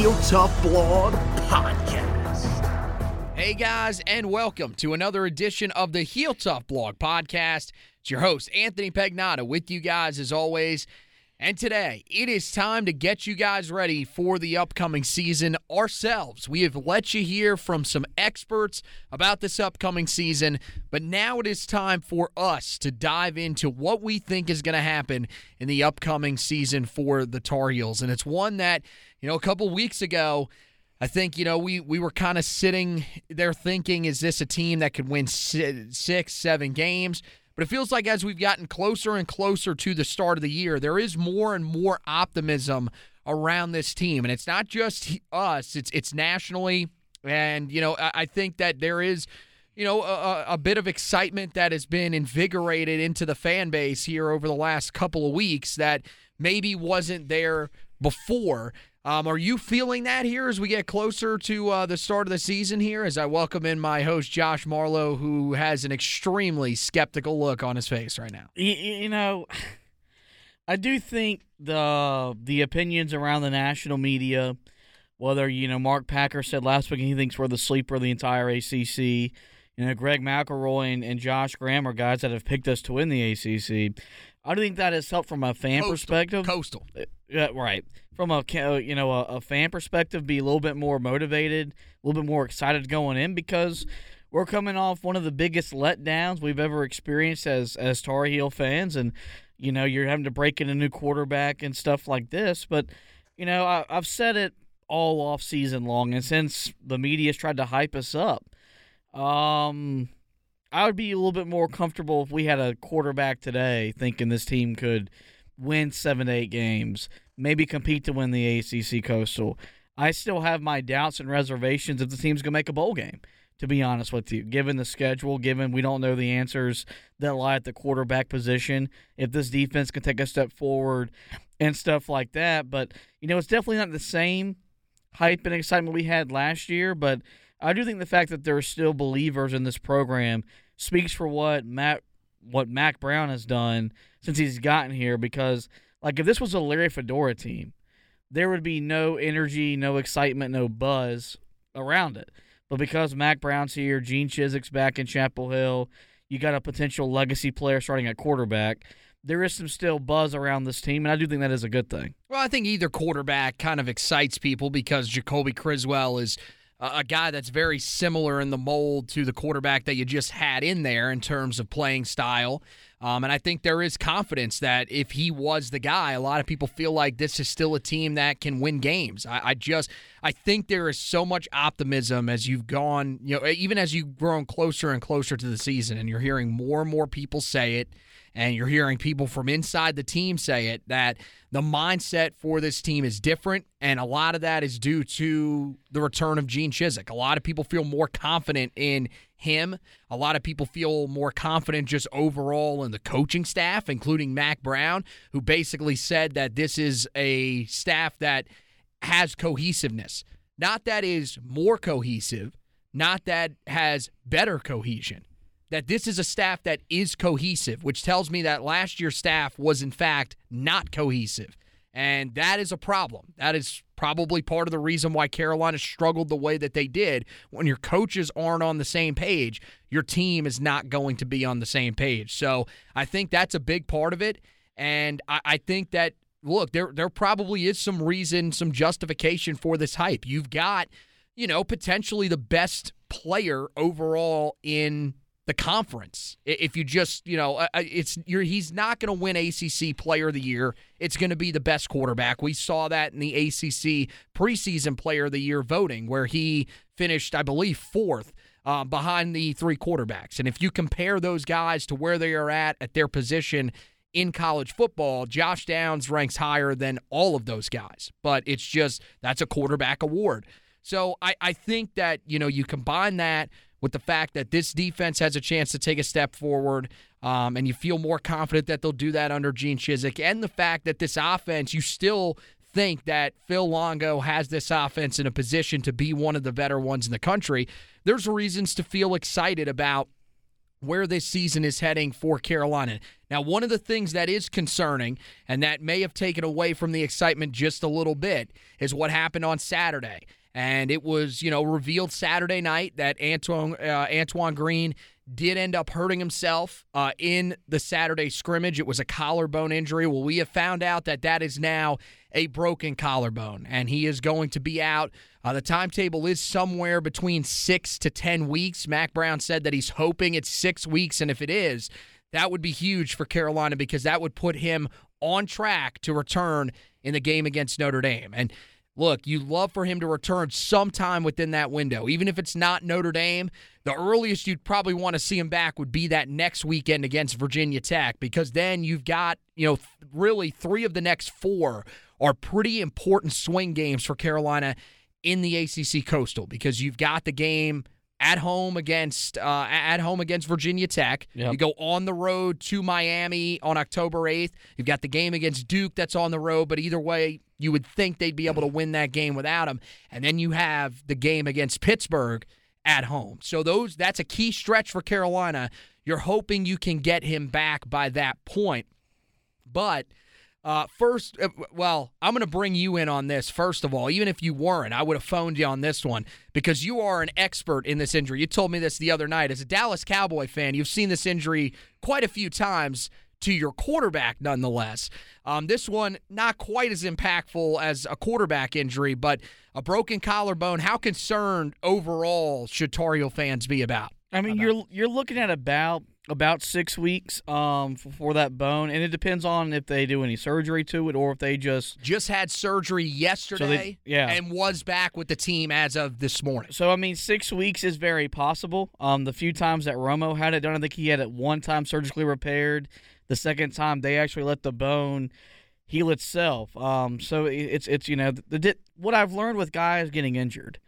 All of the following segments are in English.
Heel Tough Blog Podcast. Hey guys, and welcome to another edition of the Heel Tough Blog Podcast. It's your host, Anthony Pagnotta, with you guys as always. And today, it is time to get you guys ready for the upcoming season ourselves. We have let you hear from some experts about this upcoming season, but now it is time for us to dive into what we think is going to happen in the upcoming season for the Tar Heels. And it's one that, you know, a couple weeks ago, I think you know we we were kind of sitting there thinking, is this a team that could win six, seven games? But it feels like as we've gotten closer and closer to the start of the year, there is more and more optimism around this team, and it's not just us; it's it's nationally. And you know, I, I think that there is you know, a, a, bit of excitement that has been invigorated into the fan base here over the last couple of weeks that maybe wasn't there before. Um, are you feeling that here as we get closer to uh, the start of the season here? As I welcome in my host, Josh Marlowe, who has an extremely skeptical look on his face right now. You, you know, I do think the the opinions around the national media, whether, you know, Mark Packer said last week he thinks we're the sleeper of the entire ACC. You know, Greg McElroy and, and Josh Graham are guys that have picked us to win the ACC. I do think that has helped from a fan Coastal. perspective. Coastal. Yeah, right. From a you know a, a, fan perspective, be a little bit more motivated, a little bit more excited going in because we're coming off one of the biggest letdowns we've ever experienced as as Tar Heel fans, and you know you're having to break in a new quarterback and stuff like this. But you know I, I've said it all off season long, and since the media's tried to hype us up, um, I would be a little bit more comfortable if we had a quarterback today thinking this team could win seven to eight games, maybe compete to win the ACC Coastal. I still have my doubts and reservations if the team's going to make a bowl game, to be honest with you. Given the schedule, given we don't know the answers that lie at the quarterback position, if this defense can take a step forward and stuff like that. But, you know, it's definitely not the same hype and excitement we had last year, but I do think the fact that there are still believers in this program speaks for what Matt what Mack Brown has done since he's gotten here because like if this was a Larry Fedora team, there would be no energy, no excitement, no buzz around it. But because Mack Brown's here, Gene Chizik's back in Chapel Hill, you got a potential legacy player starting at quarterback. There is some still buzz around this team, and I do think that is a good thing. Well, I think either quarterback kind of excites people because Jacoby Criswell is a guy that's very similar in the mold to the quarterback that you just had in there in terms of playing style. Um, and I think there is confidence that if he was the guy, a lot of people feel like this is still a team that can win games. I, I just, I think there is so much optimism as you've gone, you know, even as you've grown closer and closer to the season, and you're hearing more and more people say it and you're hearing people from inside the team say it that the mindset for this team is different and a lot of that is due to the return of Gene Chizik. A lot of people feel more confident in him. A lot of people feel more confident just overall in the coaching staff, including Mack Brown, who basically said that this is a staff that has cohesiveness. Not that is more cohesive, not that has better cohesion. That this is a staff that is cohesive, which tells me that last year's staff was, in fact, not cohesive. And that is a problem. That is probably part of the reason why Carolina struggled the way that they did. When your coaches aren't on the same page, your team is not going to be on the same page. So I think that's a big part of it. And I, I think that look, there there probably is some reason, some justification for this hype. You've got, you know, potentially the best player overall in the conference. If you just, you know, it's you're he's not going to win ACC Player of the Year. It's going to be the best quarterback. We saw that in the ACC preseason Player of the Year voting, where he finished, I believe, fourth. Uh, behind the three quarterbacks. And if you compare those guys to where they are at at their position in college football, Josh Downs ranks higher than all of those guys. But it's just that's a quarterback award. So I, I think that, you know, you combine that with the fact that this defense has a chance to take a step forward, um, and you feel more confident that they'll do that under Gene Chizik, and the fact that this offense, you still think that Phil Longo has this offense in a position to be one of the better ones in the country, there's reasons to feel excited about where this season is heading for Carolina. Now, one of the things that is concerning and that may have taken away from the excitement just a little bit is what happened on Saturday. And it was, you know, revealed Saturday night that Antoine uh, Antoine Green did end up hurting himself uh, in the Saturday scrimmage. It was a collarbone injury. Well, we have found out that that is now a broken collarbone, and he is going to be out. Uh, the timetable is somewhere between six to 10 weeks. Mack Brown said that he's hoping it's six weeks, and if it is, that would be huge for Carolina because that would put him on track to return in the game against Notre Dame. And look, you'd love for him to return sometime within that window. Even if it's not Notre Dame, the earliest you'd probably want to see him back would be that next weekend against Virginia Tech because then you've got, you know, really three of the next four are pretty important swing games for Carolina in the ACC Coastal because you've got the game at home against uh, at home against Virginia Tech. Yep. You go on the road to Miami on October 8th. You've got the game against Duke that's on the road, but either way, you would think they'd be able to win that game without him. And then you have the game against Pittsburgh at home. So those that's a key stretch for Carolina. You're hoping you can get him back by that point. But uh, first, uh, well, I'm going to bring you in on this. First of all, even if you weren't, I would have phoned you on this one because you are an expert in this injury. You told me this the other night. As a Dallas Cowboy fan, you've seen this injury quite a few times to your quarterback, nonetheless. Um, this one, not quite as impactful as a quarterback injury, but a broken collarbone. How concerned overall should Tar Heel fans be about? I mean, about? you're you're looking at about about six weeks um, for, for, that bone, and it depends on if they do any surgery to it or if they just just had surgery yesterday, so they, yeah, and was back with the team as of this morning. So I mean, six weeks is very possible. Um, the few times that Romo had it done, I think he had it one time surgically repaired. The second time, they actually let the bone heal itself. Um, so it's it's you know the, the what I've learned with guys getting injured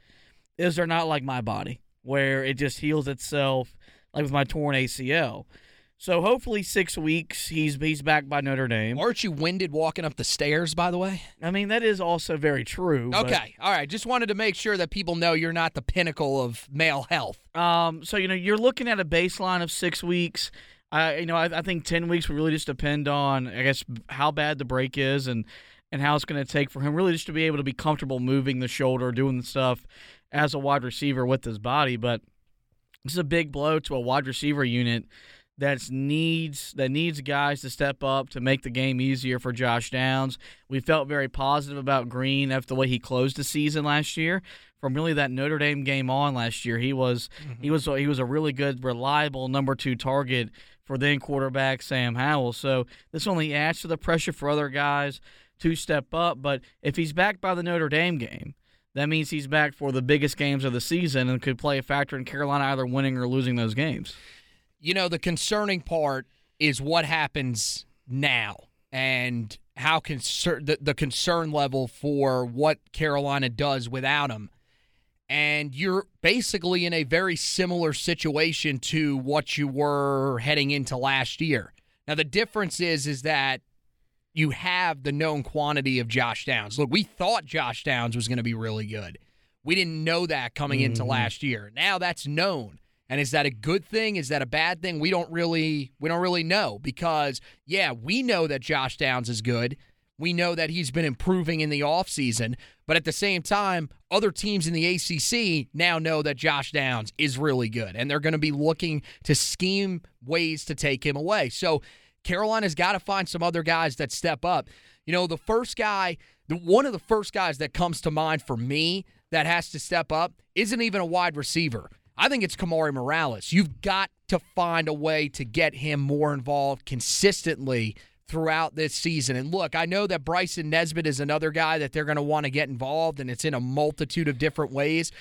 is they're not like my body where it just heals itself like with my torn ACL. So hopefully six weeks he's he's back by Notre Dame. Aren't you winded walking up the stairs? By the way, I mean that is also very true. Okay, all right. Just wanted to make sure that people know you're not the pinnacle of male health. Um, so you know you're looking at a baseline of six weeks. I you know I, I think ten weeks would really just depend on I guess how bad the break is and and how it's going to take for him really just to be able to be comfortable moving the shoulder, doing the stuff as a wide receiver with his body, but this is a big blow to a wide receiver unit that needs that needs guys to step up to make the game easier for Josh Downs. We felt very positive about Green after the way he closed the season last year. From really that Notre Dame game on last year, he was mm-hmm. he was he was a really good, reliable number two target for then quarterback Sam Howell. So this only adds to the pressure for other guys to step up. But if he's back by the Notre Dame game, that means he's back for the biggest games of the season and could play a factor in Carolina either winning or losing those games. You know, the concerning part is what happens now and how concern the, the concern level for what Carolina does without him. And you're basically in a very similar situation to what you were heading into last year. Now the difference is is that you have the known quantity of Josh Downs. Look, we thought Josh Downs was going to be really good. We didn't know that coming mm-hmm. into last year. Now that's known. And is that a good thing? Is that a bad thing? We don't really we don't really know because yeah, we know that Josh Downs is good. We know that he's been improving in the offseason, but at the same time, other teams in the ACC now know that Josh Downs is really good and they're going to be looking to scheme ways to take him away. So Carolina's got to find some other guys that step up. You know, the first guy, the one of the first guys that comes to mind for me that has to step up isn't even a wide receiver. I think it's Kamari Morales. You've got to find a way to get him more involved consistently throughout this season. And look, I know that Bryson Nesbit is another guy that they're going to want to get involved, and it's in a multitude of different ways.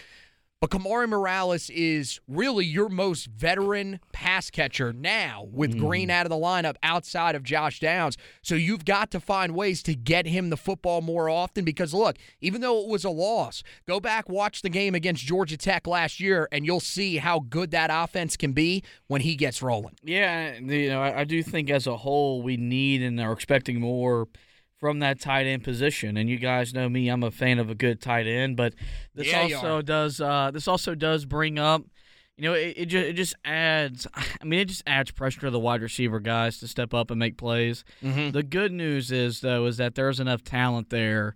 But Kamari Morales is really your most veteran pass catcher now with mm. Green out of the lineup outside of Josh Downs. So you've got to find ways to get him the football more often because, look, even though it was a loss, go back, watch the game against Georgia Tech last year, and you'll see how good that offense can be when he gets rolling. Yeah, you know, I do think as a whole we need and are expecting more – from that tight end position. And you guys know me; I'm a fan of a good tight end. But this yeah, also does uh, this also does bring up. You know, it, it, just, it just adds. I mean, it just adds pressure to the wide receiver guys to step up and make plays. Mm-hmm. The good news is though is that there's enough talent there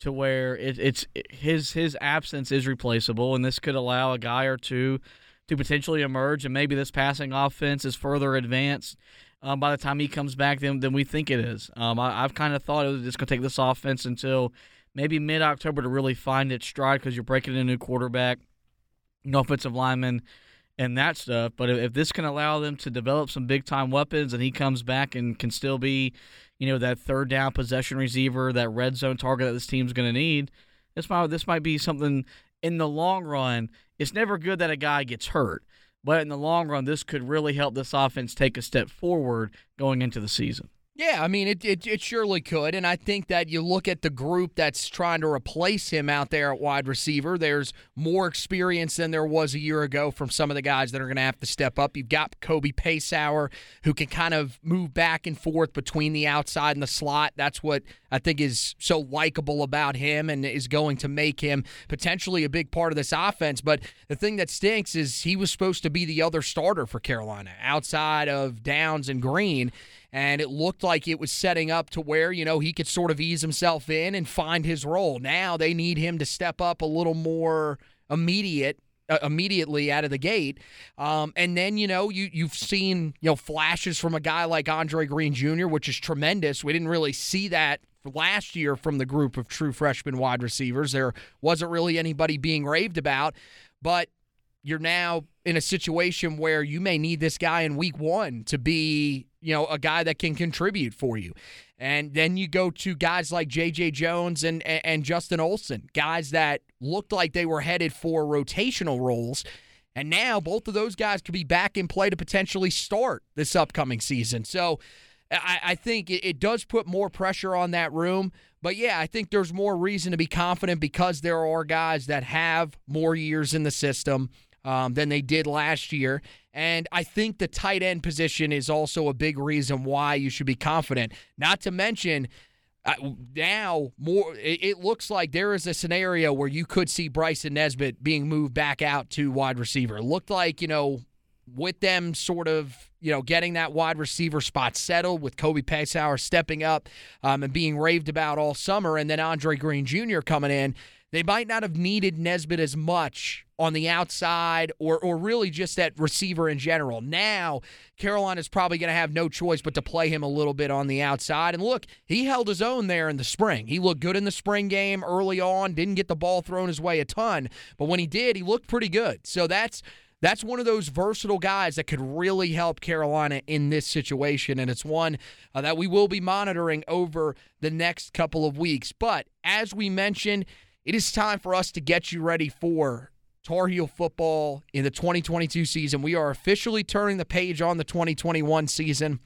to where it, it's his his absence is replaceable, and this could allow a guy or two to potentially emerge, and maybe this passing offense is further advanced um, by the time he comes back than, than we think it is. Um, I, have kind of thought it was just going to take this offense until maybe mid October to really find its stride because you're breaking in a new quarterback, no offensive lineman, and that stuff. But if, if this can allow them to develop some big time weapons and he comes back and can still be, you know, that third down possession receiver, that red zone target that this team's going to need, this might this might be something in the long run. It's never good that a guy gets hurt. But in the long run, this could really help this offense take a step forward going into the season. Yeah, I mean, it, it, it surely could. And I think that you look at the group that's trying to replace him out there at wide receiver, there's more experience than there was a year ago from some of the guys that are going to have to step up. You've got Kobe Paysour, who can kind of move back and forth between the outside and the slot. That's what I think is so likable about him and is going to make him potentially a big part of this offense. But the thing that stinks is he was supposed to be the other starter for Carolina outside of Downs and Green and it looked like it was setting up to where, you know, he could sort of ease himself in and find his role. Now they need him to step up a little more immediate uh, immediately out of the gate. Um, and then, you know, you, you've seen, you know, flashes from a guy like Andre Greene Jr., which is tremendous. We didn't really see that last year from the group of true freshman wide receivers. There wasn't really anybody being raved about, but you're now in a situation where you may need this guy in week one to be, you know, a guy that can contribute for you. And then you go to guys like J.J. Jones and, and, Justin Olson, guys that looked like they were headed for rotational roles. And now both of those guys could be back in play to potentially start this upcoming season. So I, I think it, it does put more pressure on that room. But yeah, I think there's more reason to be confident because there are guys that have more years in the system um, than they did last year. And I think the tight end position is also a big reason why you should be confident. Not to mention, uh, now more it, it, looks like there is a scenario where you could see Bryson Nesbit being moved back out to wide receiver. Looked like, you know, with them sort of, you know, getting that wide receiver spot settled with Kobe Paysour stepping up um, and being raved about all summer and then Andre Greene Jr. coming in they might not have needed Nesbit as much on the outside or or really just that receiver in general. Now, Carolina's probably going to have no choice but to play him a little bit on the outside. And look, he held his own there in the spring. He looked good in the spring game early on, didn't get the ball thrown his way a ton, but when he did, he looked pretty good. So that's that's one of those versatile guys that could really help Carolina in this situation. And it's one uh, that we will be monitoring over the next couple of weeks. But as we mentioned, it is time for us to get you ready for Tar Heel football in the 2022 season. We are officially turning the page on the 2021 season.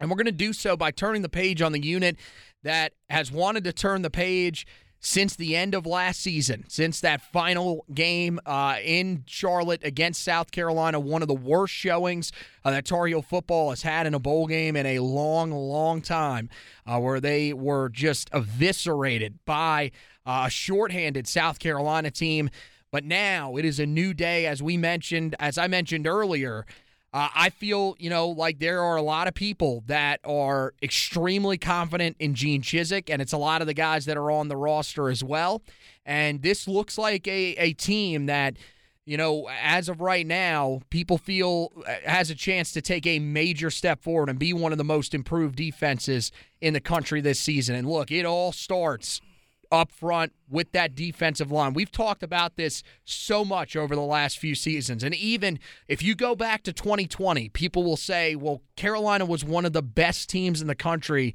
And we're going to do so by turning the page on the unit that has wanted to turn the page since the end of last season, since that final game uh, in Charlotte against South Carolina, one of the worst showings uh, that Tar Heel football has had in a bowl game in a long, long time, uh, where they were just eviscerated by uh, a shorthanded South Carolina team. But now it is a new day, as we mentioned, as I mentioned earlier. Uh, I feel, you know, like there are a lot of people that are extremely confident in Gene Chizik, and it's a lot of the guys that are on the roster as well. And this looks like a, a team that, you know, as of right now, people feel uh, has a chance to take a major step forward and be one of the most improved defenses in the country this season. And look, it all starts up front with that defensive line. We've talked about this so much over the last few seasons. And even if you go back to 2020, people will say, well, Carolina was one of the best teams in the country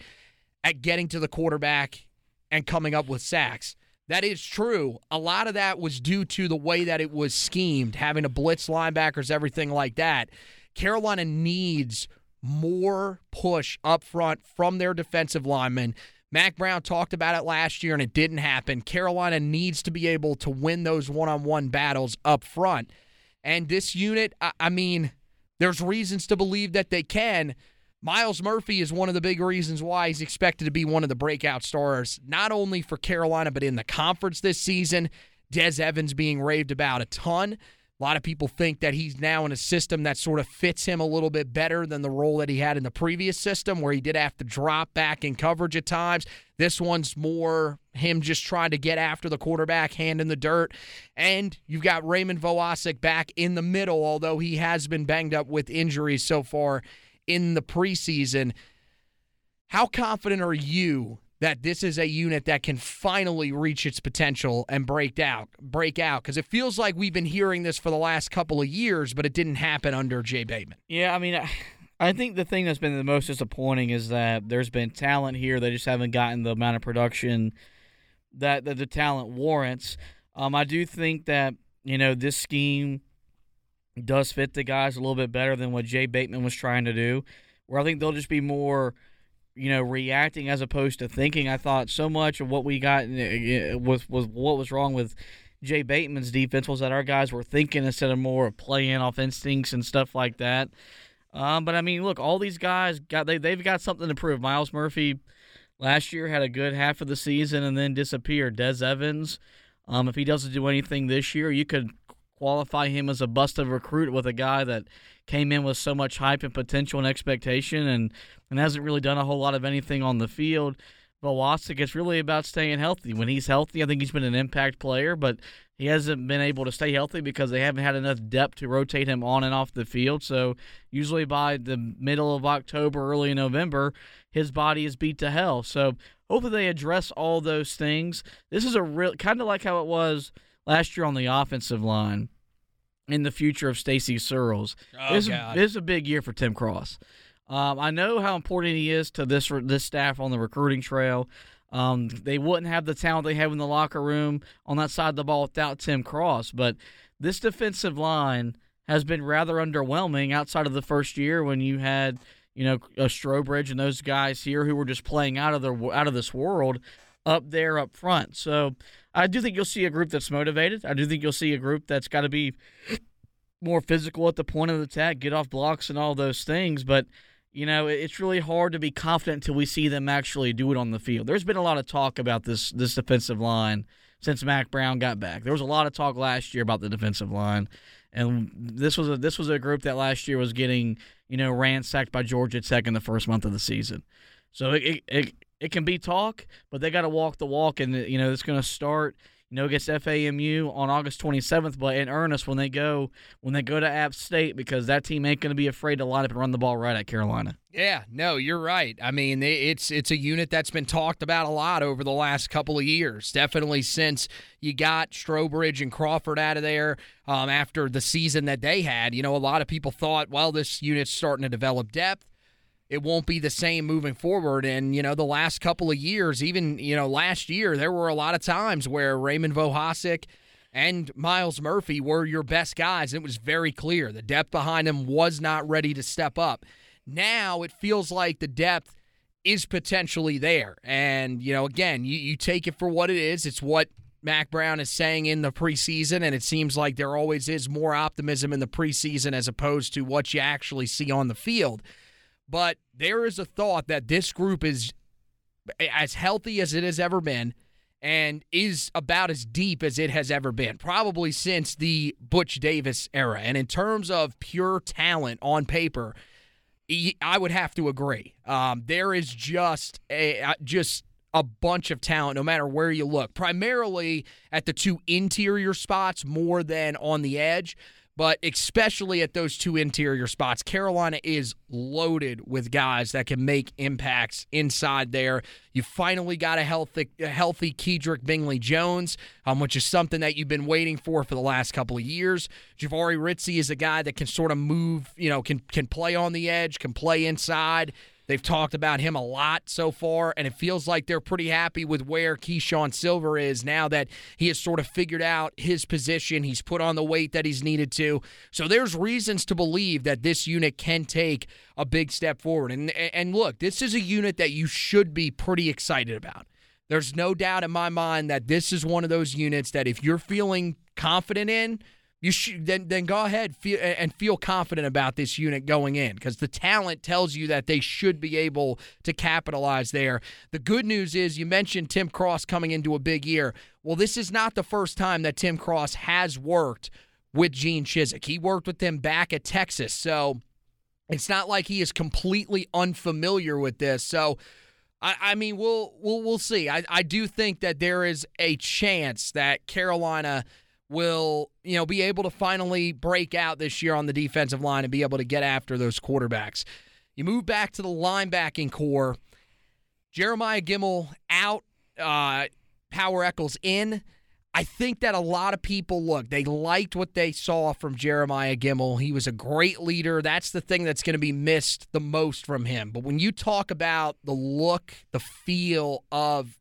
at getting to the quarterback and coming up with sacks. That is true. A lot of that was due to the way that it was schemed, having to blitz linebackers, everything like that. Carolina needs more push up front from their defensive linemen. Mack Brown talked about it last year and it didn't happen. Carolina needs to be able to win those one on one battles up front. And this unit, I, I, mean, there's reasons to believe that they can. Myles Murphy is one of the big reasons why he's expected to be one of the breakout stars, not only for Carolina, but in the conference this season. Des Evans being raved about a ton. A lot of people think that he's now in a system that sort of fits him a little bit better than the role that he had in the previous system, where he did have to drop back in coverage at times. This one's more him just trying to get after the quarterback, hand in the dirt. And you've got Raymond Vohasek back in the middle, although he has been banged up with injuries so far in the preseason. How confident are you that this is a unit that can finally reach its potential and break out break out. Because it feels like we've been hearing this for the last couple of years but it didn't happen under jay bateman. Yeah i mean i think the thing that's been the most disappointing is that there's been talent here. They just haven't gotten the amount of production that, that the talent warrants. Um, i do think that you know this scheme does fit the guys a little bit better than what jay bateman was trying to do where i think they'll just be more you know, reacting as opposed to thinking. I thought so much of what we got was was what was wrong with Jay Bateman's defense was that our guys were thinking instead of more of playing off instincts and stuff like that. Um, but I mean, look, all these guys got they they've got something to prove. Myles Murphy last year had a good half of the season and then disappeared. Des Evans, um, if he doesn't do anything this year, you could qualify him as a bust of recruit with a guy that came in with so much hype and potential and expectation and, and hasn't really done a whole lot of anything on the field. Vohasek, it's really about staying healthy. When he's healthy, I think he's been an impact player, but he hasn't been able to stay healthy because they haven't had enough depth to rotate him on and off the field. So usually by the middle of October, early November, his body is beat to hell. So hopefully they address all those things. This is a real kind of like how it was last year on the offensive line in the future of Stacy Searels. Oh, this, God. this is a big year for Tim Cross. Um, I know how important he is to this this staff on the recruiting trail. Um, they wouldn't have the talent they have in the locker room on that side of the ball without Tim Cross. But this defensive line has been rather underwhelming outside of the first year when you had you know a Strowbridge and those guys here who were just playing out of their out of this world up there up front. So I do think you'll see a group that's motivated. I do think you'll see a group that's got to be more physical at the point of attack, get off blocks and all those things. But you know, it's really hard to be confident until we see them actually do it on the field. There's been a lot of talk about this this defensive line since Mack Brown got back. There was a lot of talk last year about the defensive line, and this was a this was a group that last year was getting you know ransacked by Georgia Tech in the first month of the season. So it it, it can be talk, but they got to walk the walk, and you know it's going to start you know, against FAMU on August 27th, but in earnest when they go when they go to App State because that team ain't going to be afraid to line up and run the ball right at Carolina. Yeah, no, you're right. I mean, it's it's a unit that's been talked about a lot over the last couple of years. Definitely since you got Strowbridge and Crawford out of there um, after the season that they had. You know, a lot of people thought, well, this unit's starting to develop depth it won't be the same moving forward. And, you know, the last couple of years, even, you know, last year, there were a lot of times where Raymond Vohasek and Myles Murphy were your best guys. It was very clear. The depth behind them was not ready to step up. Now it feels like the depth is potentially there. And, you know, again, you, you take it for what it is. It's what Mack Brown is saying in the preseason, and it seems like there always is more optimism in the preseason as opposed to what you actually see on the field. But there is a thought that this group is as healthy as it has ever been and is about as deep as it has ever been, probably since the Butch Davis era. And in terms of pure talent on paper, I would have to agree. Um, there is just a just a bunch of talent no matter where you look. Primarily at the two interior spots more than on the edge, but especially at those two interior spots, Carolina is loaded with guys that can make impacts inside there. You finally got a healthy, a healthy Kedrick Bingley Jones, um, which is something that you've been waiting for for the last couple of years. Jahvaree Ritzie is a guy that can sort of move, you know, can can play on the edge, can play inside. They've talked about him a lot so far, and it feels like they're pretty happy with where Keeshawn Silver is now that he has sort of figured out his position. He's put on the weight that he's needed to. So there's reasons to believe that this unit can take a big step forward. And and look, this is a unit that you should be pretty excited about. There's no doubt in my mind that this is one of those units that if you're feeling confident in, you should then then go ahead feel, and feel confident about this unit going in because the talent tells you that they should be able to capitalize there. The good news is you mentioned Tim Cross coming into a big year. Well, this is not the first time that Tim Cross has worked with Gene Chizik. He worked with him back at Texas, so it's not like he is completely unfamiliar with this. So. I, I mean, we'll we'll we'll see. I, I do think that there is a chance that Carolina will, you know, be able to finally break out this year on the defensive line and be able to get after those quarterbacks. You move back to the linebacking corps. Jeremiah Gemmel out, uh, Power Echols in. I think that a lot of people look, they liked what they saw from Jeremiah Gemmel. He was a great leader. That's the thing that's going to be missed the most from him. But when you talk about the look, the feel of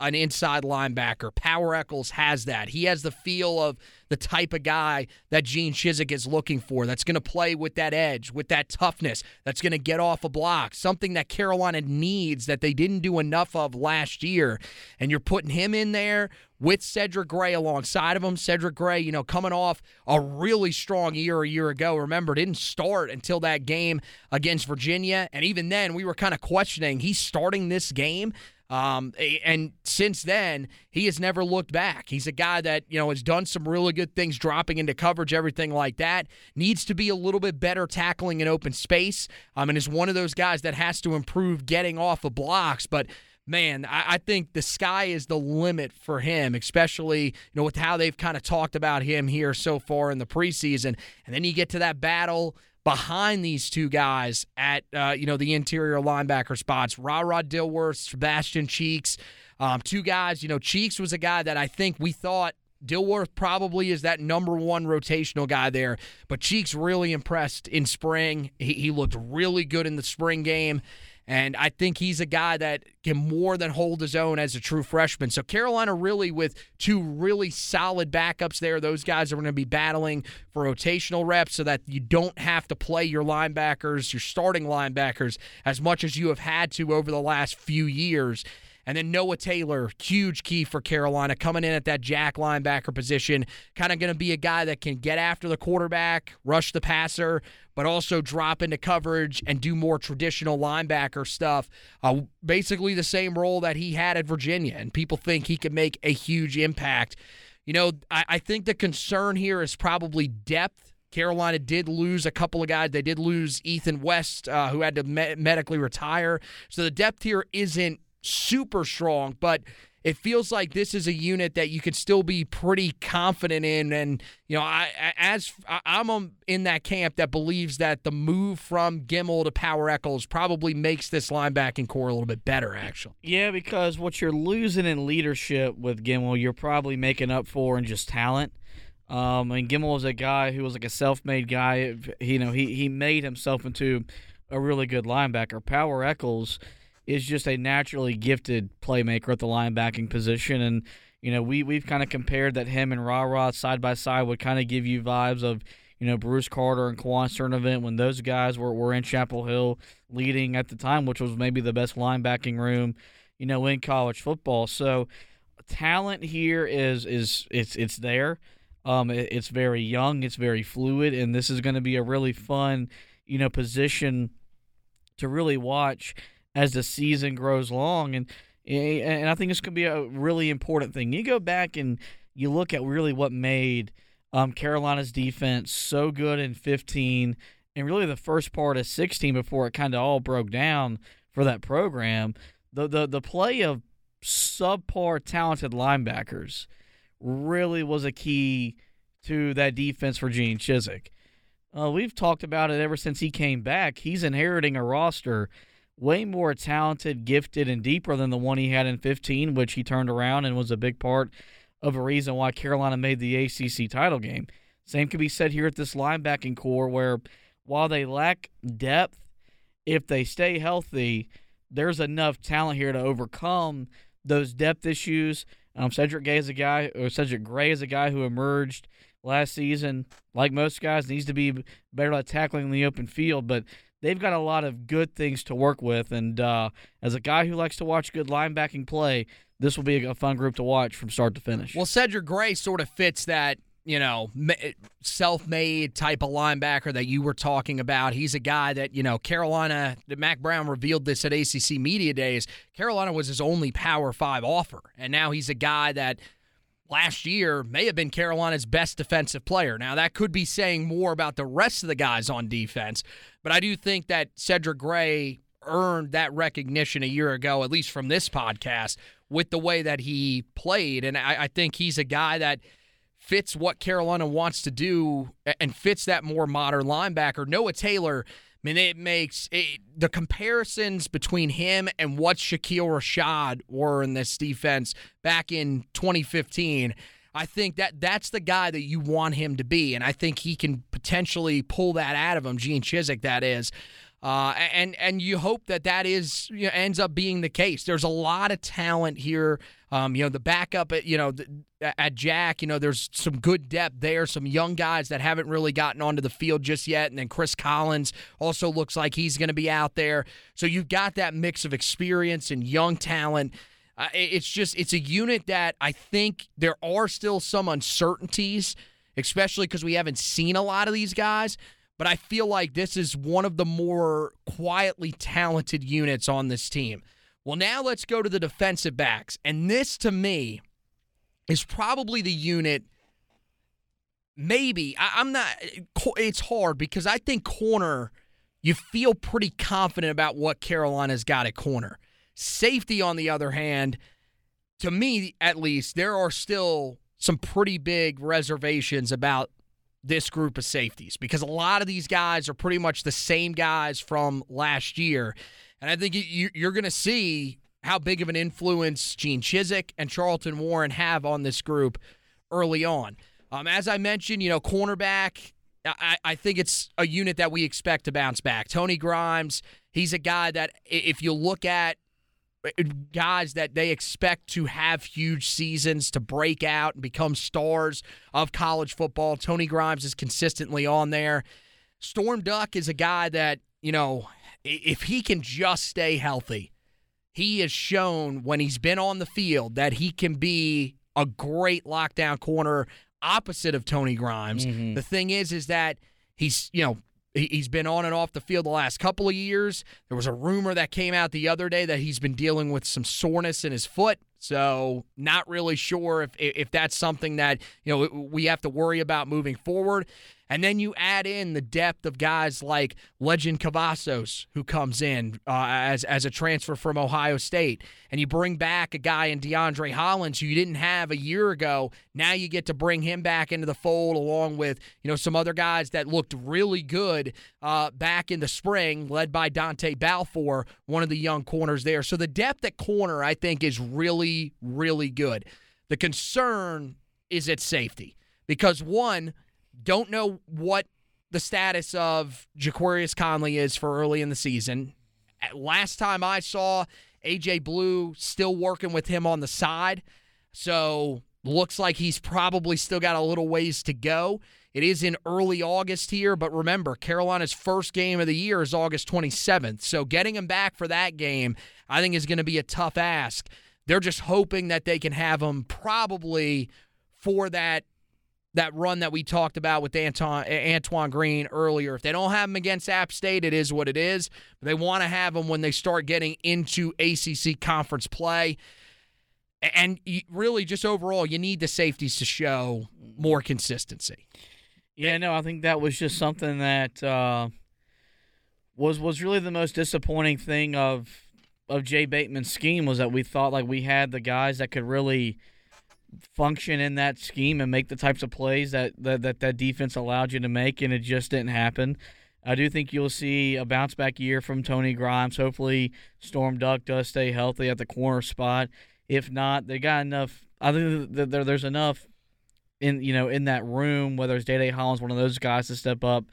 an inside linebacker. Power Echols has that. He has the feel of the type of guy that Gene Chizik is looking for that's going to play with that edge, with that toughness, that's going to get off a block, something that Carolina needs that they didn't do enough of last year. And you're putting him in there with Cedric Gray alongside of him. Cedric Gray, you know, coming off a really strong year a year ago. Remember, didn't start until that game against Virginia. And even then, we were kind of questioning he's starting this game. Um, and since then, he has never looked back. He's a guy that, you know, has done some really good things dropping into coverage, everything like that. Needs to be a little bit better tackling in open space. Um, and is one of those guys that has to improve getting off of blocks. But man, I, I, think the sky is the limit for him, especially you know with how they've kind of talked about him here so far in the preseason. And then you get to that battle behind these two guys at uh, you know the interior linebacker spots. Ra Ra Dillworth, Sebastian Cheeks, um, two guys. You know, Cheeks was a guy that I think we thought Dillworth probably is that number one rotational guy there, but Cheeks really impressed in spring. He, he looked really good in the spring game. And I think he's a guy that can more than hold his own as a true freshman. So Carolina really with two really solid backups there. Those guys are going to be battling for rotational reps so that you don't have to play your linebackers, your starting linebackers, as much as you have had to over the last few years. And then Noah Taylor, huge key for Carolina, coming in at that jack linebacker position. Kind of going to be a guy that can get after the quarterback, rush the passer, but also drop into coverage and do more traditional linebacker stuff. Uh, basically, the same role that he had at Virginia. And people think he could make a huge impact. You know, I, I think the concern here is probably depth. Carolina did lose a couple of guys. They did lose Ethan West, uh, who had to me- medically retire. So the depth here isn't super strong, but it feels like this is a unit that you could still be pretty confident in. And you know, I as I'm in that camp that believes that the move from Gemmel to Power Echols probably makes this linebacking corps a little bit better. Actually, yeah, because what you're losing in leadership with Gemmel, you're probably making up for in just talent. Um, and Gemmel was a guy who was like a self-made guy. You know, he he made himself into a really good linebacker. Power Echols is just a naturally gifted playmaker at the linebacking position. And, you know, we, we've kind of compared that him and Ra Ra side by side would kind of give you vibes of, you know, Bruce Carter and Quan Sturdivant, when those guys were, were in Chapel Hill leading at the time, which was maybe the best linebacking room, you know, in college football. So talent here is is it's it's there. Um, it, it's very young, it's very fluid, and this is going to be a really fun, you know, position to really watch as the season grows long. And and I think it's going to be a really important thing. You go back and you look at really what made um, Carolina's defense so good in 15 and really the first part of 16 before it kind of all broke down for that program. The, the, the play of subpar talented linebackers really was a key to that defense for Gene Chizik. Uh, we've talked about it ever since he came back. He's inheriting a roster way more talented, gifted, and deeper than the one he had in 15, which he turned around and was a big part of a reason why Carolina made the ACC title game. Same can be said here at this linebacking corps, where while they lack depth, if they stay healthy, there's enough talent here to overcome those depth issues. Um, Cedric Gay is a guy, or Cedric Gray is a guy who emerged last season. Like most guys, needs to be better at tackling in the open field, but they've got a lot of good things to work with. And uh, as a guy who likes to watch good linebacking play, this will be a fun group to watch from start to finish. Well, Cedric Gray sort of fits that you know, self-made type of linebacker that you were talking about. He's a guy that you know Carolina. Mack Brown revealed this at ACC media days. Carolina was his only Power Five offer, and now he's a guy that last year may have been Carolina's best defensive player. Now that could be saying more about the rest of the guys on defense, but I do think that Cedric Gray earned that recognition a year ago, at least from this podcast, with the way that he played, and I, I think he's a guy that fits what Carolina wants to do and fits that more modern linebacker. Noah Taylor, I mean, it makes it, the comparisons between him and what Shakeel Rashad were in this defense back in 2015. I think that that's the guy that you want him to be, and I think he can potentially pull that out of him. Gene Chizik, that is. Uh, and and you hope that that is you know, ends up being the case. There's a lot of talent here. Um, you know, the backup at you know the, at Jack. You know, there's some good depth there. Some young guys that haven't really gotten onto the field just yet. And then Chris Collins also looks like he's going to be out there. So you've got that mix of experience and young talent. Uh, it's just it's a unit that I think there are still some uncertainties, especially because we haven't seen a lot of these guys but I feel like this is one of the more quietly talented units on this team. Well, now let's go to the defensive backs. And this, to me, is probably the unit. Maybe I, am not. It's hard because I think corner. You feel pretty confident about what Carolina's got at corner. Safety, on the other hand, to me at least, there are still some pretty big reservations about this group of safeties because a lot of these guys are pretty much the same guys from last year. And I think you're going to see how big of an influence Gene Chizik and Charlton Warren have on this group early on. Um, as I mentioned, you know, cornerback, I, I think it's a unit that we expect to bounce back. Tony Grimes, he's a guy that if you look at guys that they expect to have huge seasons to break out and become stars of college football. Tony Grimes is consistently on there. Storm Duck is a guy that, you know, if he can just stay healthy, he has shown when he's been on the field that he can be a great lockdown corner opposite of Tony Grimes. Mm-hmm. The thing is, is that he's, you know, He's been on and off the field the last couple of years. There was a rumor that came out the other day that he's been dealing with some soreness in his foot. So, not really sure if if that's something that you know we have to worry about moving forward. And then you add in the depth of guys like Lejond Cavazos, who comes in uh, as, as a transfer from Ohio State. And you bring back a guy in DeAndre Hollins who you didn't have a year ago. Now you get to bring him back into the fold along with, you know, some other guys that looked really good uh, back in the spring, led by Dontae Balfour, one of the young corners there. So the depth at corner, I think, is really, really good. The concern is at safety because, one, don't know what the status of Jaquarius Conley is for early in the season. Last time I saw AJ Blue still working with him on the side. So looks like he's probably still got a little ways to go. It is in early August here, but remember, Carolina's first game of the year is August 27th. So getting him back for that game, I think, is going to be a tough ask. They're just hoping that they can have him probably for that that run that we talked about with Anton, Antoine Green earlier. If they don't have him against App State, it is what it is. But they want to have him when they start getting into ACC conference play. And really, just overall, you need the safeties to show more consistency. Yeah, no, I think that was just something that uh, was was really the most disappointing thing of of Jay Bateman's scheme was that we thought like we had the guys that could really function in that scheme and make the types of plays that that that, that defense allowed you to make, and it just didn't happen. I do think you'll see a bounce back year from Tony Grimes. Hopefully, Storm Duck does stay healthy at the corner spot. If not, they got enough. I think that there, there's enough in you know in that room. Whether it's Day Day Hollins, one of those guys to step up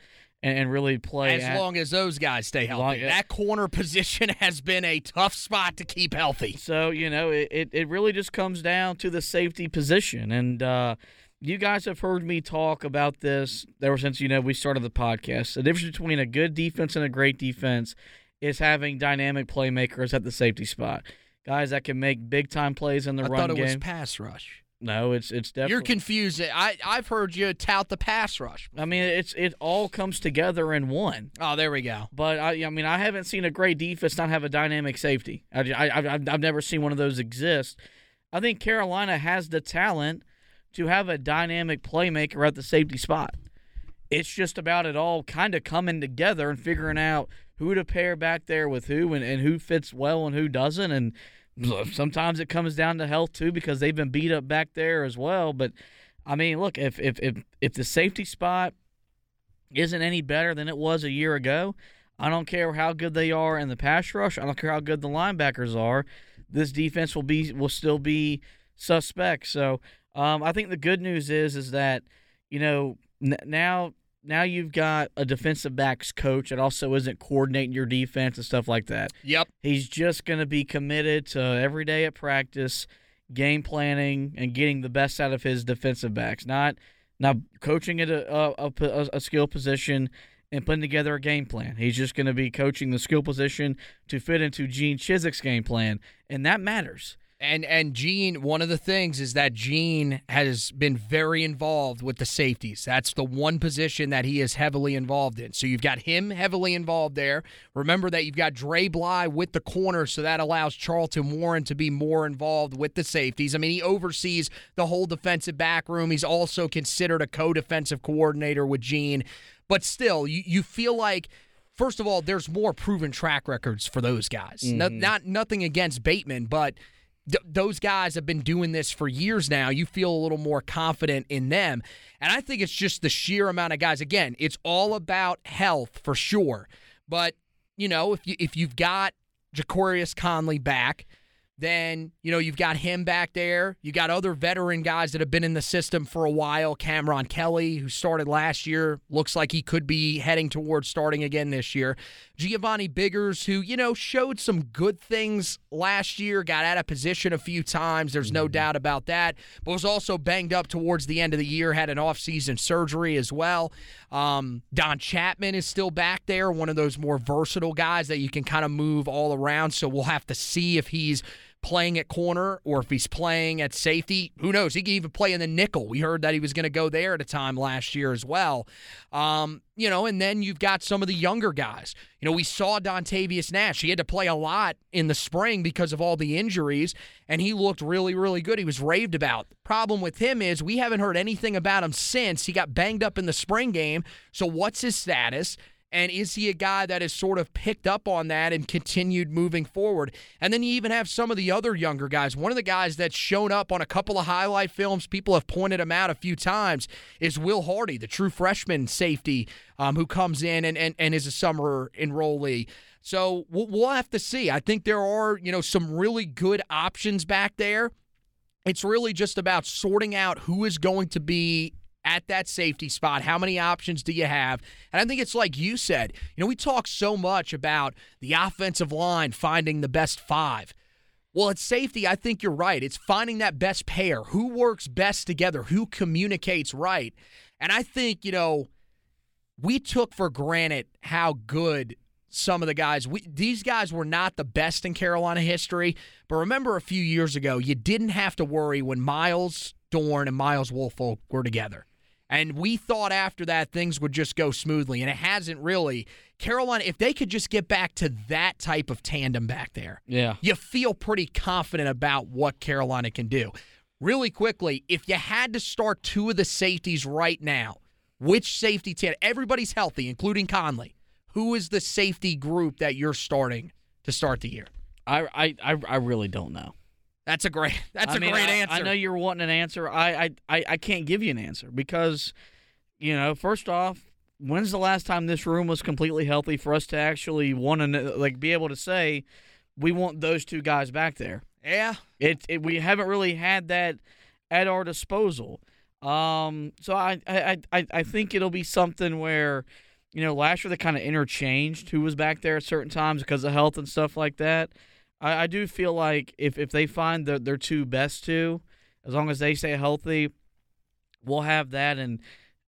and, and really play. As at, long as those guys stay healthy, long, that corner position has been a tough spot to keep healthy. So you know it, it, it really just comes down to the safety position, and uh, you guys have heard me talk about this ever since you know we started the podcast. The difference between a good defense and a great defense is having dynamic playmakers at the safety spot, guys that can make big time plays in the I run thought it game. was pass rush. No, it's it's definitely. You're confused. I I've heard you tout the pass rush. I mean, it's it all comes together in one. Oh, there we go. But I I mean, I haven't seen a great defense not have a dynamic safety. I, I I've, I've never seen one of those exist. I think Carolina has the talent to have a dynamic playmaker at the safety spot. It's just about it all kind of coming together and figuring out who to pair back there with who and, and who fits well and who doesn't. And Sometimes it comes down to health too because they've been beat up back there as well. But I mean, look, if if if, if the safety spot isn't any better than it was a year ago, I don't care how good they are in the pass rush. I don't care how good the linebackers are. This defense will be will still be suspect. So um, I think the good news is is that you know n- now now you've got a defensive backs coach that also isn't coordinating your defense and stuff like that. Yep. He's just going to be committed to every day at practice, game planning, and getting the best out of his defensive backs. Not not coaching at a a, a, a skill position and putting together a game plan. He's just going to be coaching the skill position to fit into Gene Chizik's game plan, and that matters. And and Gene, one of the things is that Gene has been very involved with the safeties. That's the one position that he is heavily involved in. So you've got him heavily involved there. Remember that you've got Dre Bly with the corner, so that allows Charlton Warren to be more involved with the safeties. I mean, he oversees the whole defensive back room. He's also considered a co-defensive coordinator with Gene. But still, you, you feel like first of all, there's more proven track records for those guys. Mm-hmm. No, not nothing against Bateman, but th- those guys have been doing this for years now. You feel a little more confident in them. And I think it's just the sheer amount of guys. Again, it's all about health for sure. But, you know, if, you, if you've got Ja'Qurious Conley back – then you know you've got him back there. You got other veteran guys that have been in the system for a while. Cameron Kelly, who started last year, looks like he could be heading towards starting again this year. Giovanni Biggers, who you know showed some good things last year, got out of position a few times. There's no mm-hmm. doubt about that, but was also banged up towards the end of the year. Had an offseason surgery as well. Um, Don Chapman is still back there, one of those more versatile guys that you can kind of move all around. So we'll have to see if he's playing at corner or if he's playing at safety. Who knows? He could even play in the nickel. We heard that he was going to go there at a time last year as well. Um, you know, and then you've got some of the younger guys. You know, we saw Dontavius Nash. He had to play a lot in the spring because of all the injuries, and he looked really, really good. He was raved about. The problem with him is we haven't heard anything about him since he got banged up in the spring game. So, what's his status? And is he a guy that has sort of picked up on that and continued moving forward? And then you even have some of the other younger guys. One of the guys that's shown up on a couple of highlight films, people have pointed him out a few times, is Will Hardy, the true freshman safety um, who comes in and, and, and is a summer enrollee. So we'll have to see. I think there are, you know, some really good options back there. It's really just about sorting out who is going to be at that safety spot? How many options do you have? And I think it's like you said, you know, we talk so much about the offensive line finding the best five. Well, at safety, I think you're right. It's finding that best pair. Who works best together? Who communicates right? And I think, you know, we took for granted how good some of the guys we, these guys were not the best in Carolina history, but remember a few years ago, you didn't have to worry when Myles Dorn and Myles Wolfolk were together. And we thought after that things would just go smoothly, and it hasn't really. Carolina, if they could just get back to that type of tandem back there, Yeah. you feel pretty confident about what Carolina can do. Really quickly, if you had to start two of the safeties right now, which safety tandem? Everybody's healthy, including Conley. Who is the safety group that you're starting to start the year? I, I, I, I really don't know. That's a great. That's I a mean, great I, answer. I know you're wanting an answer. I, I, I, can't give you an answer because, you know, first off, when's the last time this room was completely healthy for us to actually want to like be able to say we want those two guys back there? Yeah, It, it we haven't really had that at our disposal. Um, so I, I, I, I think it'll be something where, you know, last year they kind of interchanged who was back there at certain times because of health and stuff like that. I, I do feel like if, if they find their their two best two, as long as they stay healthy, we'll have that and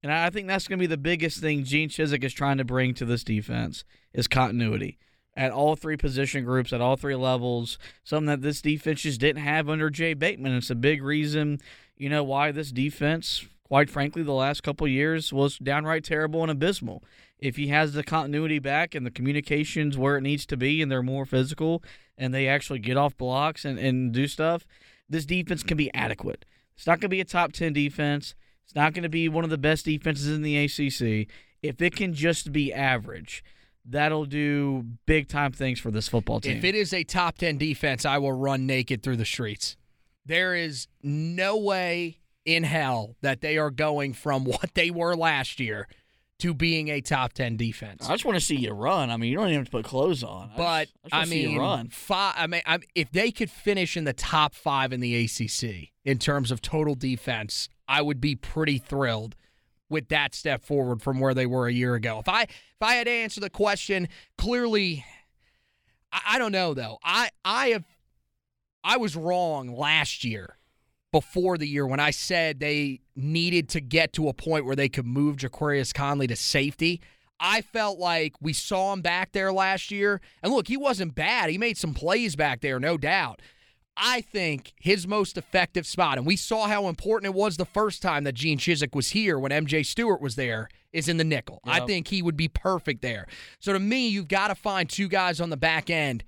and I think that's going to be the biggest thing Gene Chizik is trying to bring to this defense is continuity at all three position groups at all three levels. Something that this defense just didn't have under Jay Bateman. It's a big reason, you know, why this defense, quite frankly, the last couple years was downright terrible and abysmal. If he has the continuity back and the communications where it needs to be, and they're more physical, and they actually get off blocks and, and do stuff, this defense can be adequate. It's not going to be a top 10 defense. It's not going to be one of the best defenses in the ACC. If it can just be average, that'll do big time things for this football team. If it is a top 10 defense, I will run naked through the streets. There is no way in hell that they are going from what they were last year to being a top 10 defense. I just want to see you run. I mean, you don't even have to put clothes on. But just, I, I, just wanna mean, run. Five, I mean, I, if they could finish in the top five in the ACC in terms of total defense, I would be pretty thrilled with that step forward from where they were a year ago. If I if I had to answer the question clearly, I, I don't know though. I I have I was wrong last year before the year when I said they needed to get to a point where they could move Ja'Qurious Conley to safety. I felt like we saw him back there last year. And look, he wasn't bad. He made some plays back there, no doubt. I think his most effective spot, and we saw how important it was the first time that Gene Chizik was here when MJ Stewart was there, is in the nickel. I think he would be perfect there. So to me, you've got to find two guys on the back end.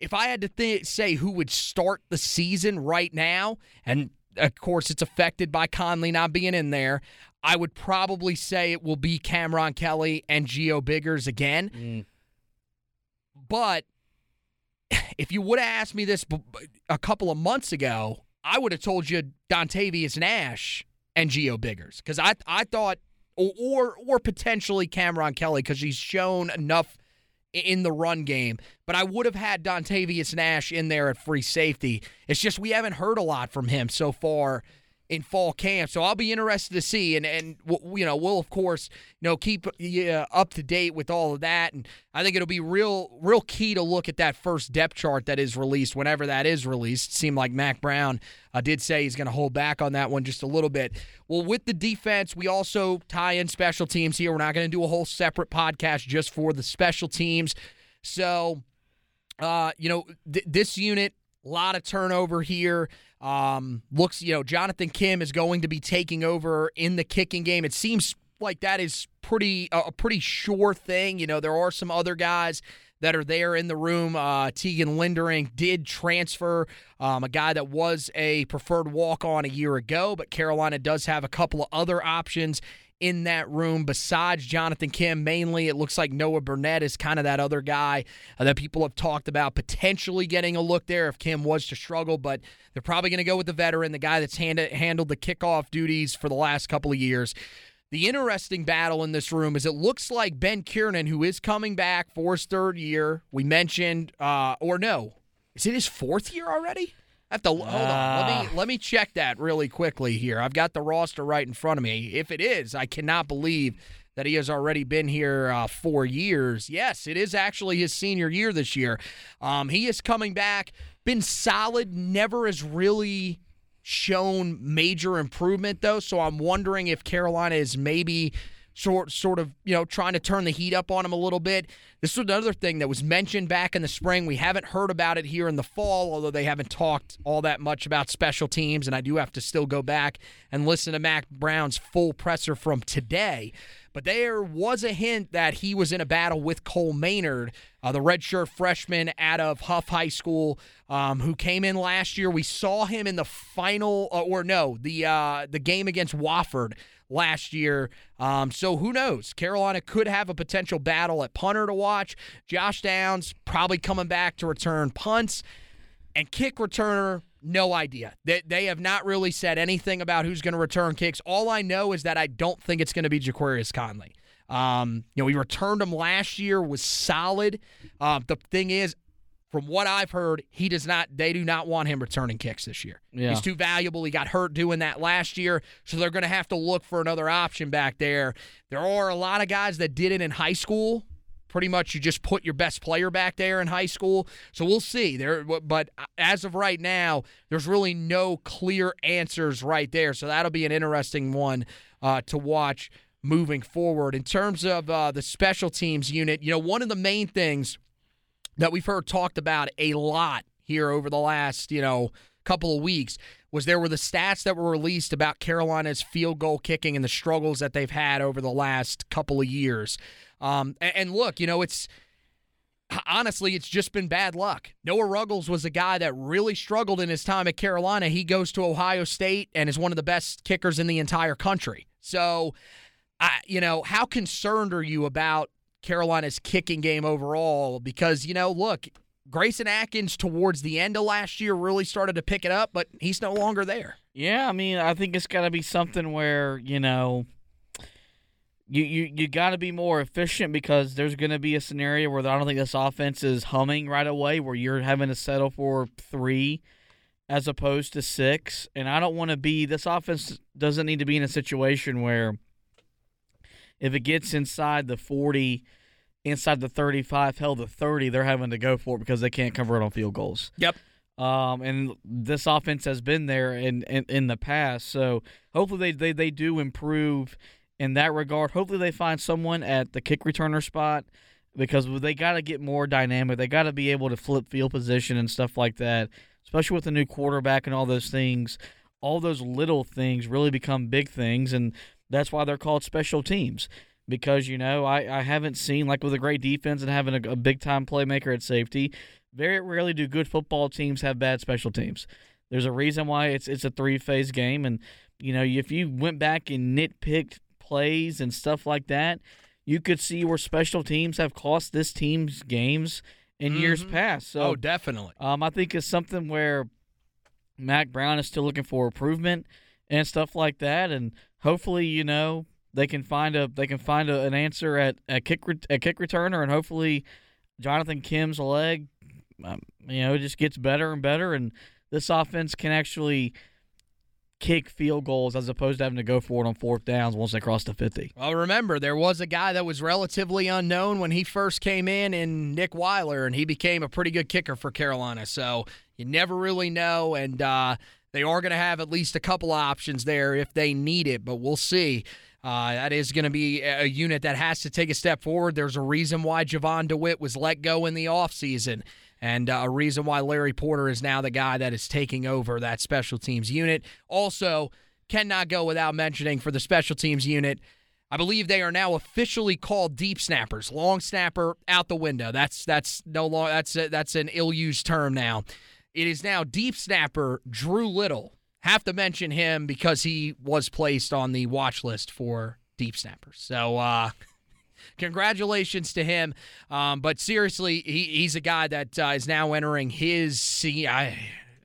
If I had to th- say who would start the season right now, and of course it's affected by Conley not being in there, I would probably say it will be Cameron Kelly and Geo Biggers again. Mm. But if you would have asked me this a couple of months ago, I would have told you Dontavius Nash and Geo Biggers because I I thought or or, or potentially Cameron Kelly because he's shown enough in the run game. But I would have had Dontavius Nash in there at free safety. It's just we haven't heard a lot from him so far in fall camp. So I'll be interested to see, and and you know we'll of course you know keep uh, up to date with all of that, and I think it'll be real real key to look at that first depth chart that is released whenever that is released. It seemed like Mack Brown uh, did say he's going to hold back on that one just a little bit. Well, with the defense, we also tie in special teams here. We're not going to do a whole separate podcast just for the special teams. So, uh, you know, th- this unit, a lot of turnover here. Um, looks, you know, Jonathan Kim is going to be taking over in the kicking game. It seems like that is pretty a a pretty sure thing. You know, there are some other guys that are there in the room. Uh, Tegan Lindering did transfer, um, a guy that was a preferred walk on a year ago, but Carolina does have a couple of other options in that room besides Jonathan Kim. Mainly, it looks like Noah Burnett is kind of that other guy uh, that people have talked about potentially getting a look there if Kim was to struggle, but they're probably going to go with the veteran, the guy that's hand- handled the kickoff duties for the last couple of years. The interesting battle in this room is it looks like Ben Kiernan, who is coming back for his third year. We mentioned, uh, or no, is it his fourth year already? I have to hold on. Let me let me check that really quickly here. I've got the roster right in front of me. If it is, I cannot believe that he has already been here uh, four years. Yes, it is actually his senior year this year. Um, he is coming back. Been solid. Never has really shown major improvement though, so I'm wondering if Carolina is maybe sort sort of you know trying to turn the heat up on him a little bit. This was another thing that was mentioned back in the spring. We haven't heard about it here in the fall, although they haven't talked all that much about special teams, and I do have to still go back and listen to Mack Brown's full presser from today. But there was a hint that he was in a battle with Cole Maynard, uh, the redshirt freshman out of Hough High School, um, who came in last year. We saw him in the final, uh, or no, the uh, the game against Wofford last year. Um, so who knows? Carolina could have a potential battle at punter to watch. Josh Downs probably coming back to return punts and kick returner. No idea. They, they have not really said anything about who's going to return kicks. All I know is that I don't think it's going to be Ja'Qurious Conley. Um, you know, he returned him last year, was solid. Um, the thing is, from what I've heard, he does not. They do not want him returning kicks this year. Yeah. He's too valuable. He got hurt doing that last year, so they're going to have to look for another option back there. There are a lot of guys that did it in high school. Pretty much, you just put your best player back there in high school. So we'll see. There, but as of right now, there's really no clear answers right there. So that'll be an interesting one uh, to watch moving forward. In terms of uh, the special teams unit, you know, one of the main things that we've heard talked about a lot here over the last, you know, couple of weeks was there were the stats that were released about Carolina's field goal kicking and the struggles that they've had over the last couple of years. Um, and, and look, you know, it's honestly, it's just been bad luck. Noah Ruggles was a guy that really struggled in his time at Carolina. He goes to Ohio State and is one of the best kickers in the entire country. So, I, you know, how concerned are you about Carolina's kicking game overall? Because, you know, look, Grayson Atkins towards the end of last year really started to pick it up, but he's no longer there. Yeah, I mean, I think it's got to be something where, you know, you you, you got to be more efficient because there's going to be a scenario where I don't think this offense is humming right away, where you're having to settle for three as opposed to six. And I don't want to be this offense doesn't need to be in a situation where if it gets inside the forty, inside the thirty-five, hell the thirty, they're having to go for it because they can't convert on field goals. Yep. Um, and this offense has been there in, in, in the past. So hopefully they, they, they do improve in that regard. Hopefully they find someone at the kick returner spot because they got to get more dynamic. They got to be able to flip field position and stuff like that, especially with the new quarterback and all those things. All those little things really become big things, and that's why they're called special teams. Because you know, I, I haven't seen like with a great defense and having a, a big time playmaker at safety. Very rarely do good football teams have bad special teams. There's a reason why it's it's a three phase game, and you know if you went back and nitpicked plays and stuff like that, you could see where special teams have cost this team's games in mm-hmm. years past. So, oh, definitely. Um, I think it's something where Mack Brown is still looking for improvement and stuff like that, and hopefully, you know, they can find a they can find a, an answer at a kick a kick returner, and hopefully, Jonathan Kim's leg, um, you know, just gets better and better, and this offense can actually kick field goals as opposed to having to go for it on fourth downs once they cross the 50. Well, remember, there was a guy that was relatively unknown when he first came in, in Nick Weiler, and he became a pretty good kicker for Carolina. So you never really know, and uh, they are going to have at least a couple options there if they need it, but we'll see. Uh, that is going to be a unit that has to take a step forward. There's a reason why Jovan Dewitt was let go in the offseason and uh, a reason why Larry Porter is now the guy that is taking over that special teams unit. Also, cannot go without mentioning for the special teams unit. I believe they are now officially called deep snappers. Long snapper out the window. That's that's no long. That's a, that's an ill-used term now. It is now deep snapper Drew Little. Have to mention him because he was placed on the watch list for deep snappers. So uh, congratulations to him. Um, but seriously, he, he's a guy that uh, is now entering his I,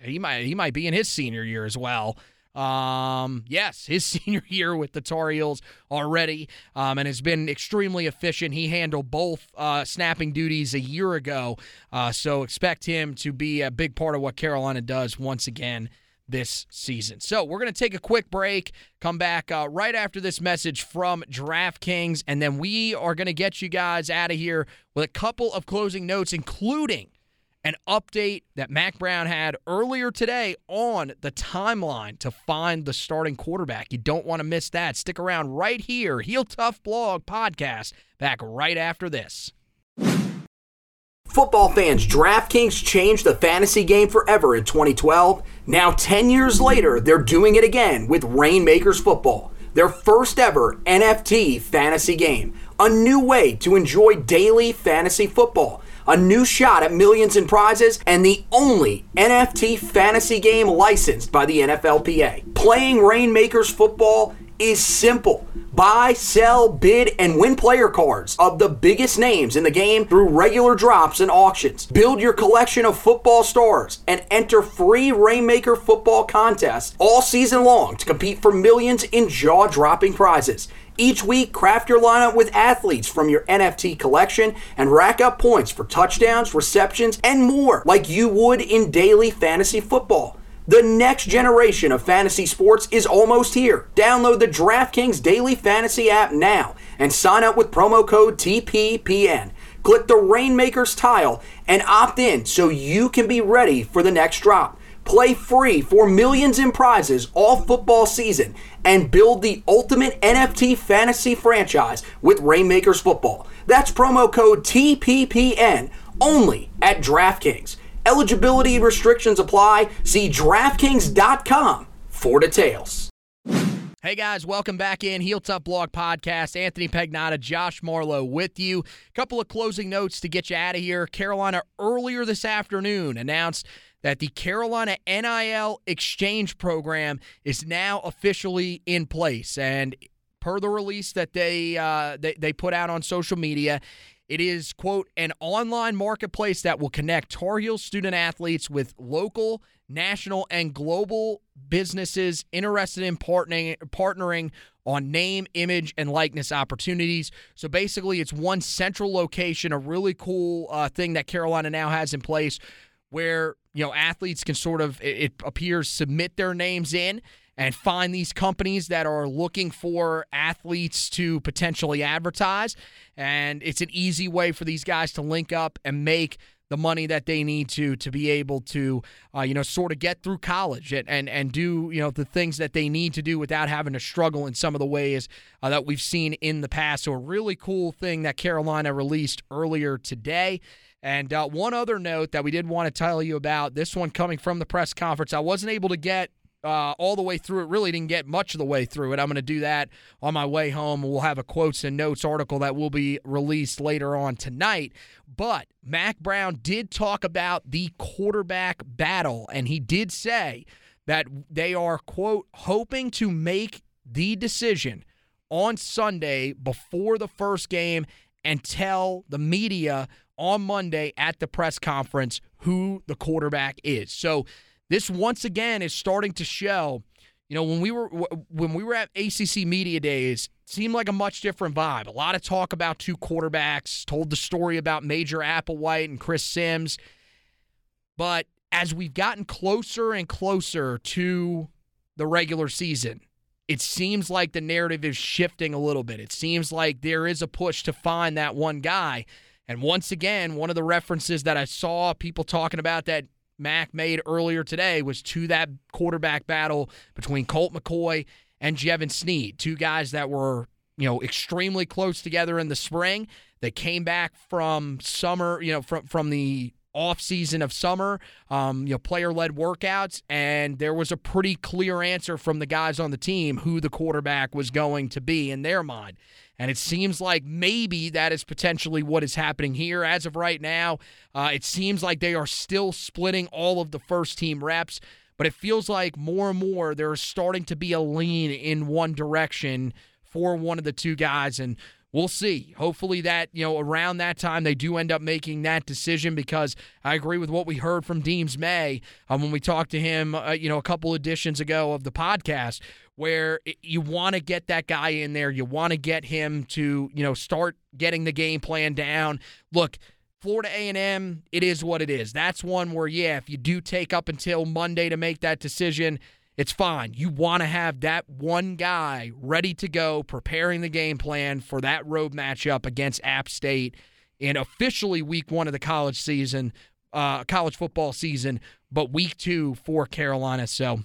he might he might be in his senior year as well. Um, yes, his senior year with the Tar Heels already, um, and has been extremely efficient. He handled both uh, snapping duties a year ago, uh, so expect him to be a big part of what Carolina does once again this season. So we're going to take a quick break, come back uh, right after this message from DraftKings, and then we are going to get you guys out of here with a couple of closing notes, including an update that Mack Brown had earlier today on the timeline to find the starting quarterback. You don't want to miss that. Stick around right here, Heel Tough Blog podcast, back right after this. Football fans, DraftKings changed the fantasy game forever in 2012. Now, 10 years later, they're doing it again with Rainmakers Football, their first ever NFT fantasy game. A new way to enjoy daily fantasy football a new shot at millions in prizes, and the only NFT fantasy game licensed by the NFLPA. Playing Rainmakers football is simple. Buy, sell, bid, and win player cards of the biggest names in the game through regular drops and auctions. Build your collection of football stars and enter free Rainmaker football contests all season long to compete for millions in jaw dropping prizes. Each week, craft your lineup with athletes from your NFT collection and rack up points for touchdowns, receptions, and more like you would in daily fantasy football. The next generation of fantasy sports is almost here. Download the DraftKings Daily Fantasy app now and sign up with promo code TPPN. Click the Rainmakers tile and opt in so you can be ready for the next drop. Play free for millions in prizes all football season and build the ultimate NFT fantasy franchise with Rainmakers Football. That's promo code TPPN only at DraftKings. Eligibility restrictions apply. See DraftKings.com for details. Hey guys, welcome back in Heel Tough Blog Podcast. Anthony Pagnotta, Josh Marlowe with you. A Couple of closing notes to get you out of here. Carolina earlier this afternoon announced that the Carolina NIL exchange program is now officially in place. And per the release that they, uh, they, they put out on social media, it is, quote, an online marketplace that will connect Tar Heel student athletes with local, national, and global businesses interested in partnering, partnering on name, image, and likeness opportunities. So basically, it's one central location, a really cool uh, thing that Carolina now has in place where you know athletes can sort of it appears submit their names in and find these companies that are looking for athletes to potentially advertise. And it's an easy way for these guys to link up and make the money that they need to to be able to uh, you know sort of get through college and, and and do you know the things that they need to do without having to struggle in some of the ways uh, that we've seen in the past. So a really cool thing that Carolina released earlier today and uh, one other note that we did want to tell you about this one coming from the press conference. I wasn't able to get uh, all the way through it. Really didn't get much of the way through it. I'm going to do that on my way home. We'll have a quotes and notes article that will be released later on tonight. But Mack Brown did talk about the quarterback battle, and he did say that they are, quote, hoping to make the decision on Sunday before the first game and tell the media on Monday at the press conference who the quarterback is. So this once again is starting to show. You know, when we were when we were at ACC Media Days, seemed like a much different vibe. A lot of talk about two quarterbacks. Told the story about Major Applewhite and Chris Simms, but as we've gotten closer and closer to the regular season, it seems like the narrative is shifting a little bit. It seems like there is a push to find that one guy. And once again, one of the references that I saw people talking about that Mack made earlier today was to that quarterback battle between Colt McCoy and Jevan Snead, two guys that were, you know, extremely close together in the spring. They came back from summer, you know, from from the off season of summer, um, you know, player led workouts, and there was a pretty clear answer from the guys on the team who the quarterback was going to be in their mind. And it seems like maybe that is potentially what is happening here. As of right now, uh, it seems like they are still splitting all of the first team reps, but it feels like more and more there's starting to be a lean in one direction for one of the two guys. And we'll see. Hopefully, that, you know, around that time, they do end up making that decision because I agree with what we heard from Deems May um, when we talked to him, uh, you know, a couple editions ago of the podcast, where you want to get that guy in there. You want to get him to, you know, start getting the game plan down. Look, Florida A&M, it is what it is. That's one where, yeah, if you do take up until Monday to make that decision, it's fine. You want to have that one guy ready to go, preparing the game plan for that road matchup against App State in officially week one of the college season uh, college football season, but week two for Carolina. So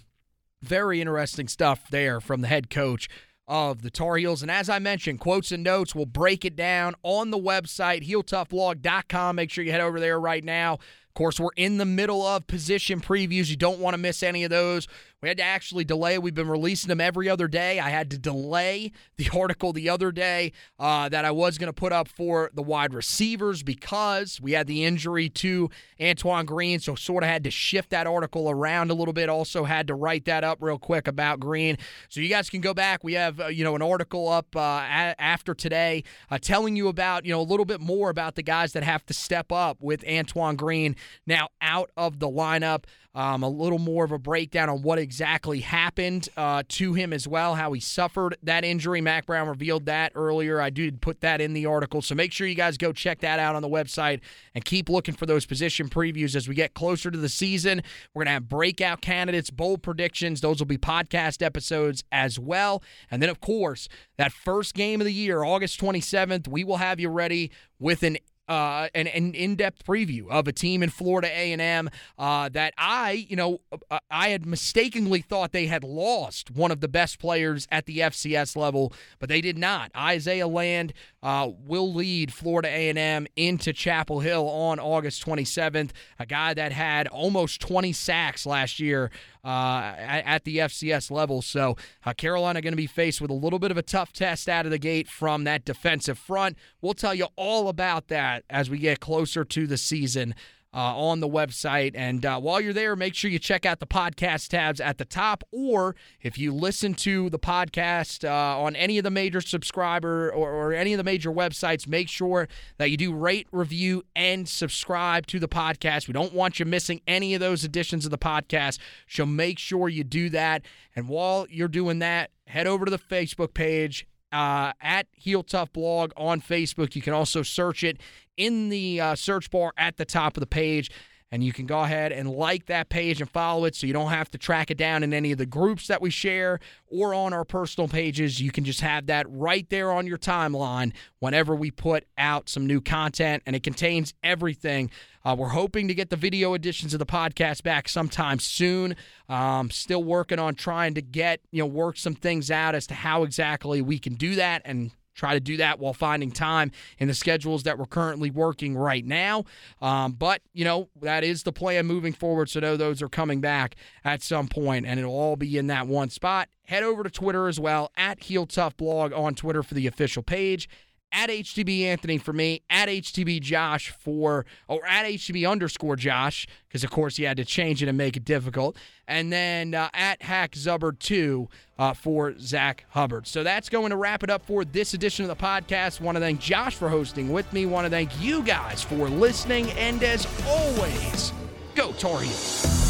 very interesting stuff there from the head coach of the Tar Heels. And as I mentioned, quotes and notes, we'll break it down on the website, heeltoughblog.com. Make sure you head over there right now. Of course, we're in the middle of position previews. You don't want to miss any of those. We had to actually delay. We've been releasing them every other day. I had to delay the article the other day uh, that I was going to put up for the wide receivers because we had the injury to Antoine Green, so sort of had to shift that article around a little bit. Also had to write that up real quick about Green, so you guys can go back. We have uh, you know an article up uh, a- after today uh, telling you about you know a little bit more about the guys that have to step up with Antoine Green now out of the lineup. Um, a little more of a breakdown on what exactly happened uh, to him as well, how he suffered that injury. Mack Brown revealed that earlier. I did put that in the article. So make sure you guys go check that out on the website and keep looking for those position previews as we get closer to the season. We're going to have breakout candidates, bold predictions. Those will be podcast episodes as well. And then, of course, that first game of the year, August 27th, we will have you ready with an uh, an, an in-depth preview of a team in Florida A&M uh, that I, you know, uh, I had mistakenly thought they had lost one of the best players at the FCS level, but they did not. Isaiah Land uh, will lead Florida A&M into Chapel Hill on August 27th. A guy that had almost 20 sacks last year uh, at, at, the FCS level. So uh, Carolina going to be faced with a little bit of a tough test out of the gate from that defensive front. We'll tell you all about that as we get closer to the season uh, on the website. And uh, while you're there, make sure you check out the podcast tabs at the top. Or if you listen to the podcast uh, on any of the major subscriber or, or, any of the major websites, make sure that you do rate, review, and subscribe to the podcast. We don't want you missing any of those editions of the podcast. So make sure you do that. And while you're doing that, head over to the Facebook page uh, at Heel Tough Blog on Facebook. You can also search it in the uh, search bar at the top of the page. And you can go ahead and like that page and follow it so you don't have to track it down in any of the groups that we share or on our personal pages. You can just have that right there on your timeline whenever we put out some new content, and it contains everything. Uh, we're hoping to get the video editions of the podcast back sometime soon. Um, still working on trying to get, you know, work some things out as to how exactly we can do that and try to do that while finding time in the schedules that we're currently working right now. Um, but, you know, that is the plan moving forward. So, know those are coming back at some point, and it'll all be in that one spot. Head over to Twitter as well, at Heel Tough Blog on Twitter for the official page at HTB Anthony for me, at HTB Josh for, or at HTB underscore Josh, because of course he had to change it and make it difficult. And then uh, at Hack Zubbard 2 uh, for Zach Hubbard. So that's going to wrap it up for this edition of the podcast. Want to thank Josh for hosting with me. Want to thank you guys for listening. And as always, go Tar Heels.